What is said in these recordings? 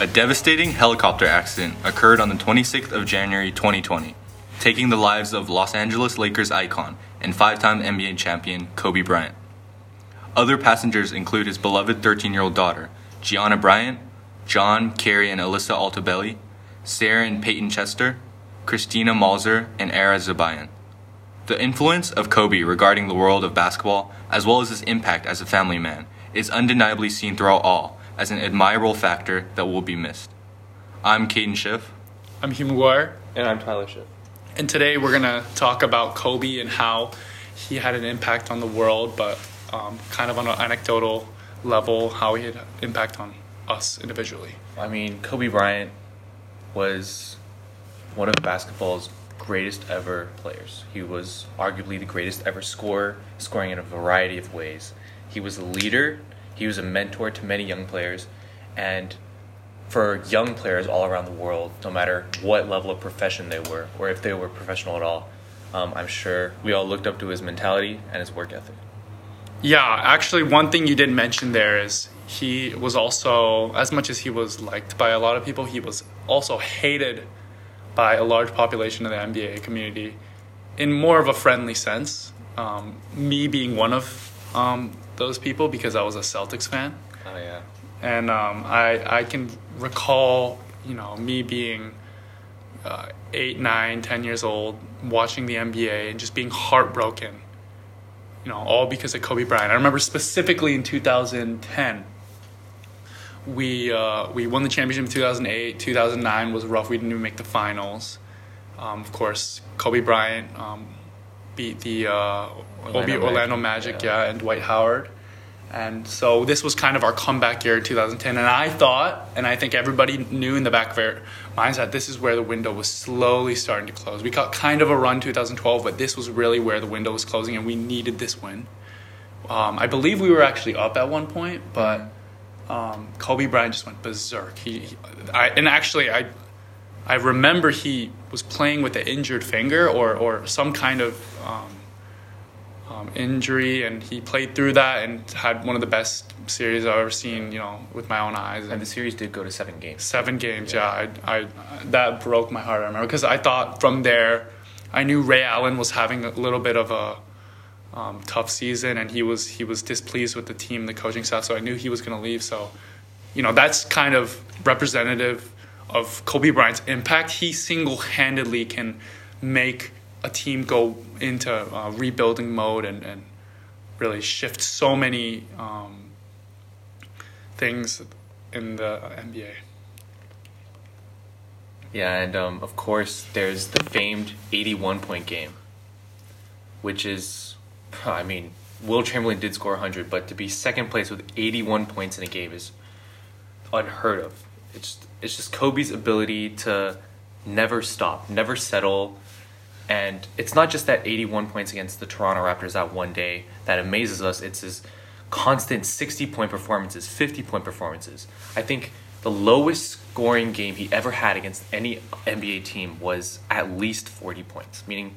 A devastating helicopter accident occurred on the 26th of January 2020, taking the lives of Los Angeles Lakers icon and five time NBA champion Kobe Bryant. Other passengers include his beloved 13 year old daughter, Gianna Bryant, John, Keri, and Alyssa Altobelli, Sarah and Payton Chester, Christina Mauser, and Ara Zobayan. The influence of Kobe regarding the world of basketball, as well as his impact as a family man, is undeniably seen throughout all as an admirable factor that will be missed. I'm Caden Schiff. I'm Hugh McGuire. And I'm Tyler Schiff. And today we're going to talk about Kobe and how he had an impact on the world, but um, kind of on an anecdotal level, how he had impact on us individually. I mean, Kobe Bryant was one of basketball's greatest ever players. He was arguably the greatest ever scorer, scoring in a variety of ways. He was a leader, he was a mentor to many young players, and for young players all around the world, no matter what level of profession they were, or if they were professional at all, um, I'm sure we all looked up to his mentality and his work ethic. Yeah, actually, one thing you didn't mention there is he was also, as much as he was liked by a lot of people, he was also hated by a large population of the NBA community in more of a friendly sense. Um, me being one of um, those people because I was a Celtics fan. Oh, yeah. And um, I, I can recall, you know, me being uh, eight, nine, ten years old, watching the NBA and just being heartbroken. You know, all because of Kobe Bryant. I remember specifically in 2010, we uh, we won the championship in 2008. 2009 was rough. We didn't even make the finals. Um, of course, Kobe Bryant um, beat the uh, Orlando, Orlando Magic, Magic yeah. yeah, and Dwight Howard. And so this was kind of our comeback year in 2010. And I thought, and I think everybody knew in the back of their minds that this is where the window was slowly starting to close. We got kind of a run 2012, but this was really where the window was closing, and we needed this win. Um, I believe we were actually up at one point, but um, Kobe Bryant just went berserk. He, he I, and actually, I, I remember he was playing with an injured finger or, or some kind of um, um, injury, and he played through that and had one of the best series I've ever seen. You know, with my own eyes. And, and the series did go to seven games. Seven games, yeah. yeah I, I, that broke my heart. I remember because I thought from there, I knew Ray Allen was having a little bit of a um, tough season, and he was he was displeased with the team, the coaching staff. So I knew he was going to leave. So, you know, that's kind of representative of Kobe Bryant's impact. He single handedly can make a team go into uh, rebuilding mode and, and really shift so many um, things in the NBA. Yeah, and um, of course, there's the famed 81 point game, which is, I mean, Wilt Chamberlain did score 100, but to be second place with 81 points in a game is unheard of. It's, it's just Kobe's ability to never stop, never settle, and it's not just that 81 points against the Toronto Raptors that one day that amazes us, it's his constant 60 point performances, 50 point performances. I think the lowest scoring game he ever had against any NBA team was at least 40 points, meaning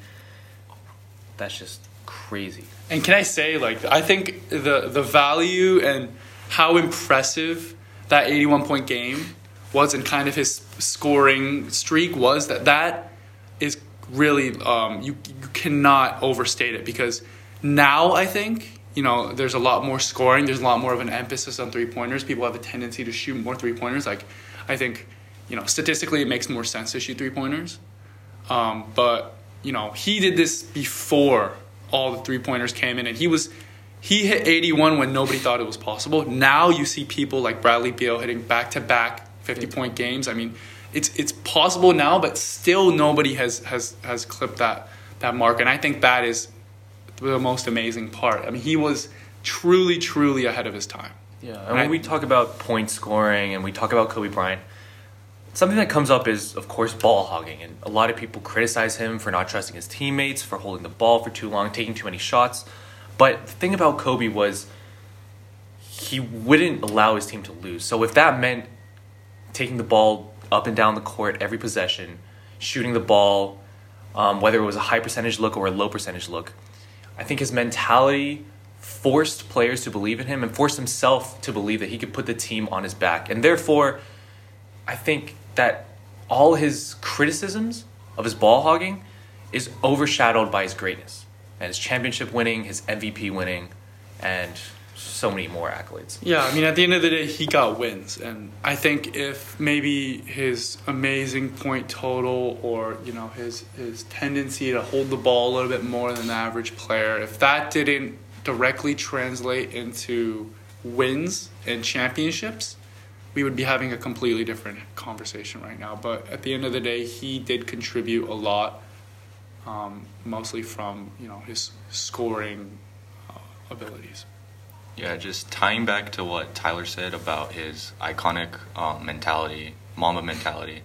that's just crazy. And can I say, like, I think the, the value and how impressive that 81 point game was and kind of his scoring streak was that that is really um, you you cannot overstate it because now I think you know there's a lot more scoring. There's a lot more of an emphasis on three pointers. People have a tendency to shoot more three pointers. Like I think you know statistically it makes more sense to shoot three pointers. Um, but you know he did this before all the three pointers came in, and he was he hit 81 when nobody thought it was possible. Now you see people like Bradley Beal hitting back to back 50 point games. I mean it's it's possible now, but still nobody has has has clipped that that mark, and I think that is the most amazing part. I mean, he was truly, truly ahead of his time. Yeah, and, and when I, we talk about point scoring and we talk about Kobe Bryant, something that comes up is, of course, ball hogging, and a lot of people criticize him for not trusting his teammates, for holding the ball for too long, taking too many shots. But the thing about Kobe was he wouldn't allow his team to lose. So if that meant taking the ball up and down the court every possession, shooting the ball um, whether it was a high percentage look or a low percentage look. I think his mentality forced players to believe in him and forced himself to believe that he could put the team on his back. And therefore, I think that all his criticisms of his ball hogging is overshadowed by his greatness and his championship winning, his MVP winning, and so many more accolades. Yeah, I mean, at the end of the day, he got wins, and I think if maybe his amazing point total or you know his his tendency to hold the ball a little bit more than the average player, if that didn't directly translate into wins and championships, we would be having a completely different conversation right now. But at the end of the day, he did contribute a lot, um, mostly from you know his scoring uh, abilities. Yeah, just tying back to what Tyler said about his iconic um, mentality, Mamba mentality.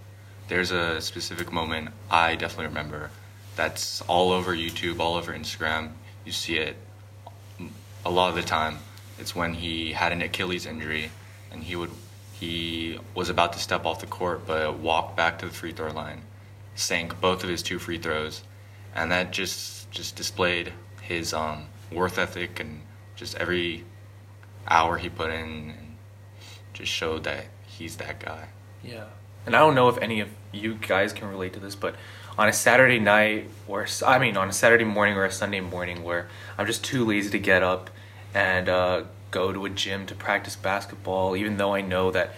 There's a specific moment I definitely remember that's all over YouTube, all over Instagram. You see it a lot of the time. It's when he had an Achilles injury and he would he was about to step off the court but walked back to the free throw line, sank both of his two free throws, and that just just displayed his um, worth ethic and just every hour he put in and just showed that he's that guy. Yeah. And I don't know if any of you guys can relate to this, but on a Saturday night or I mean on a Saturday morning or a Sunday morning where I'm just too lazy to get up and uh, go to a gym to practice basketball, even though I know that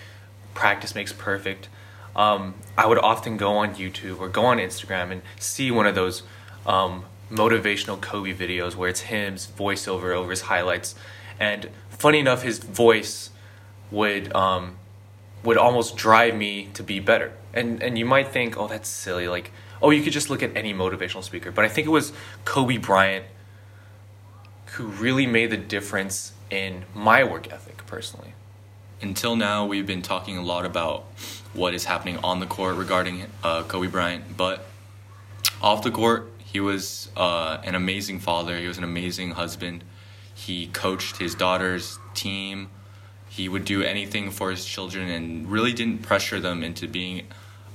practice makes perfect. Um, I would often go on YouTube or go on Instagram and see one of those um, motivational Kobe videos where it's him's voiceover over his highlights. And funny enough, his voice would um, would almost drive me to be better. And and you might think, oh, that's silly. Like, oh, you could just look at any motivational speaker. But I think it was Kobe Bryant who really made the difference in my work ethic personally. Until now, we've been talking a lot about what is happening on the court regarding uh, Kobe Bryant, but off the court, he was uh, an amazing father. He was an amazing husband. He coached his daughter's team. He would do anything for his children and really didn't pressure them into being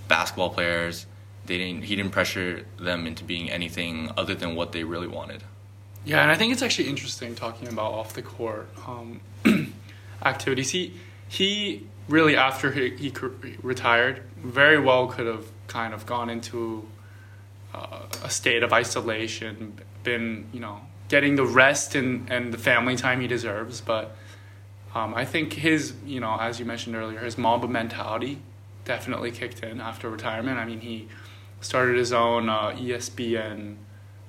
basketball players. They didn't. He didn't pressure them into being anything other than what they really wanted. Yeah, and I think it's actually interesting talking about off the court um, activities. He he really after he, he retired, very well could have kind of gone into uh, a state of isolation, been you know getting the rest and and the family time he deserves. But um, I think his you know as you mentioned earlier, his Mamba mentality definitely kicked in after retirement. I mean he started his own uh, ESPN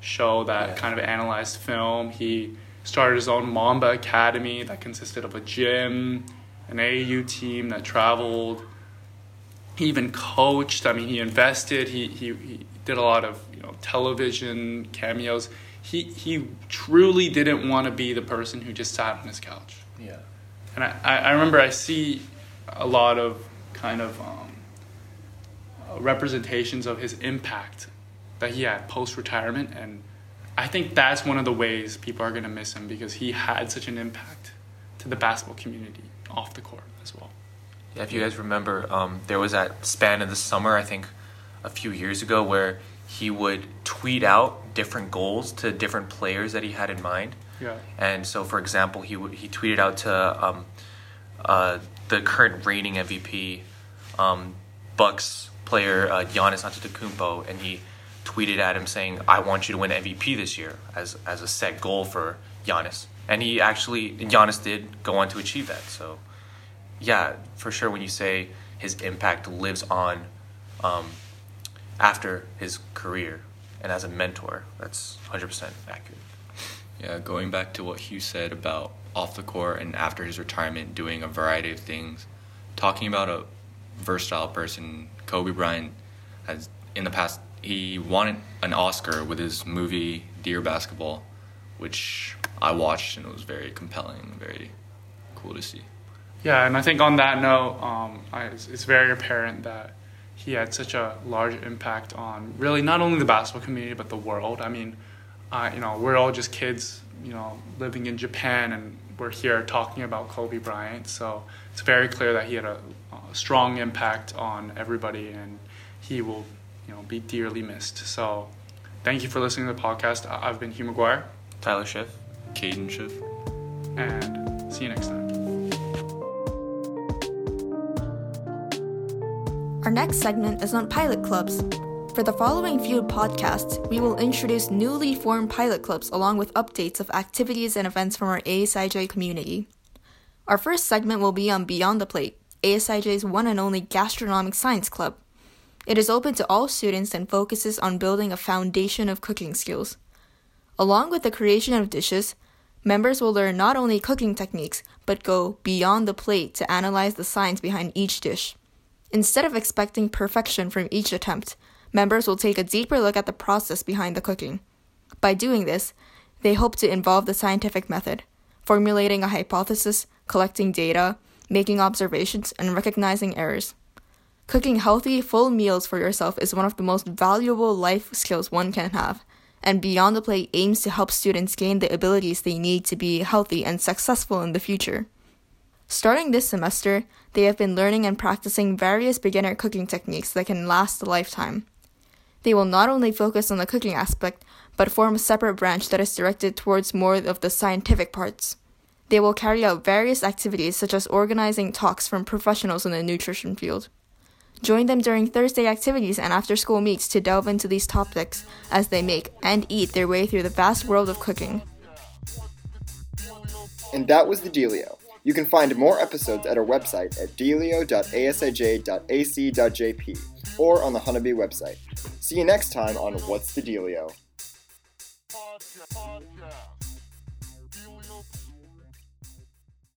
show that yeah. kind of analyzed film. He started his own Mamba Academy that consisted of a gym, an AU team that traveled. He even coached. I mean, he invested. He, he, he did a lot of you know television cameos. He he truly didn't want to be the person who just sat on his couch. Yeah. And I, I remember I see a lot of kind of um, representations of his impact that he had post retirement, and I think that's one of the ways people are going to miss him because he had such an impact to the basketball community off the court as well. Yeah, if you guys remember, um, there was that span in the summer, I think, a few years ago, where he would tweet out different goals to different players that he had in mind. Yeah. And so, for example, he w- he tweeted out to um, uh, the current reigning MVP, um, Bucks player uh, Giannis Antetokounmpo, and he tweeted at him saying, "I want you to win MVP this year as as a set goal for Giannis." And he actually Giannis did go on to achieve that. So, yeah, for sure. When you say his impact lives on um, after his career and as a mentor, that's hundred percent accurate. Yeah, going back to what Hugh said about off the court and after his retirement, doing a variety of things, talking about a versatile person, Kobe Bryant has in the past he won an Oscar with his movie Dear Basketball, which I watched and it was very compelling, very cool to see. Yeah, and I think on that note, um, I, it's, it's, very apparent that he had such a large impact on really not only the basketball community but the world. I mean, uh, you know, we're all just kids, you know, living in Japan, and we're here talking about Kobe Bryant. So it's very clear that he had a, a strong impact on everybody, and he will you know be dearly missed. So Thank you for listening to the podcast. I- I've been Hugh McGuire, Tyler Schiff. Caden Schiff. and see you next time. Our next segment is on pilot clubs. For the following few podcasts, we will introduce newly formed pilot clubs along with updates of activities and events from our ASIJ community. Our first segment will be on Beyond the Plate, ASIJ's one and only gastronomic science club. It is open to all students and focuses on building a foundation of cooking skills. Along with the creation of dishes, members will learn not only cooking techniques, but go beyond the plate to analyze the science behind each dish. Instead of expecting perfection from each attempt, members will take a deeper look at the process behind the cooking. By doing this, they hope to involve the scientific method, formulating a hypothesis, collecting data, making observations, and recognizing errors. Cooking healthy, full meals for yourself is one of the most valuable life skills one can have, and Beyond the Plate aims to help students gain the abilities they need to be healthy and successful in the future. Starting this semester, they have been learning and practicing various beginner cooking techniques that can last a lifetime. They will not only focus on the cooking aspect, but form a separate branch that is directed towards more of the scientific parts. They will carry out various activities such as organizing talks from professionals in the nutrition field. Join them during Thursday activities and after school meets to delve into these topics as they make and eat their way through the vast world of cooking. And that was the Delio. You can find more episodes at our website at delio.asij.ac.jp or on the Honeybee website. See you next time on What's the Delio?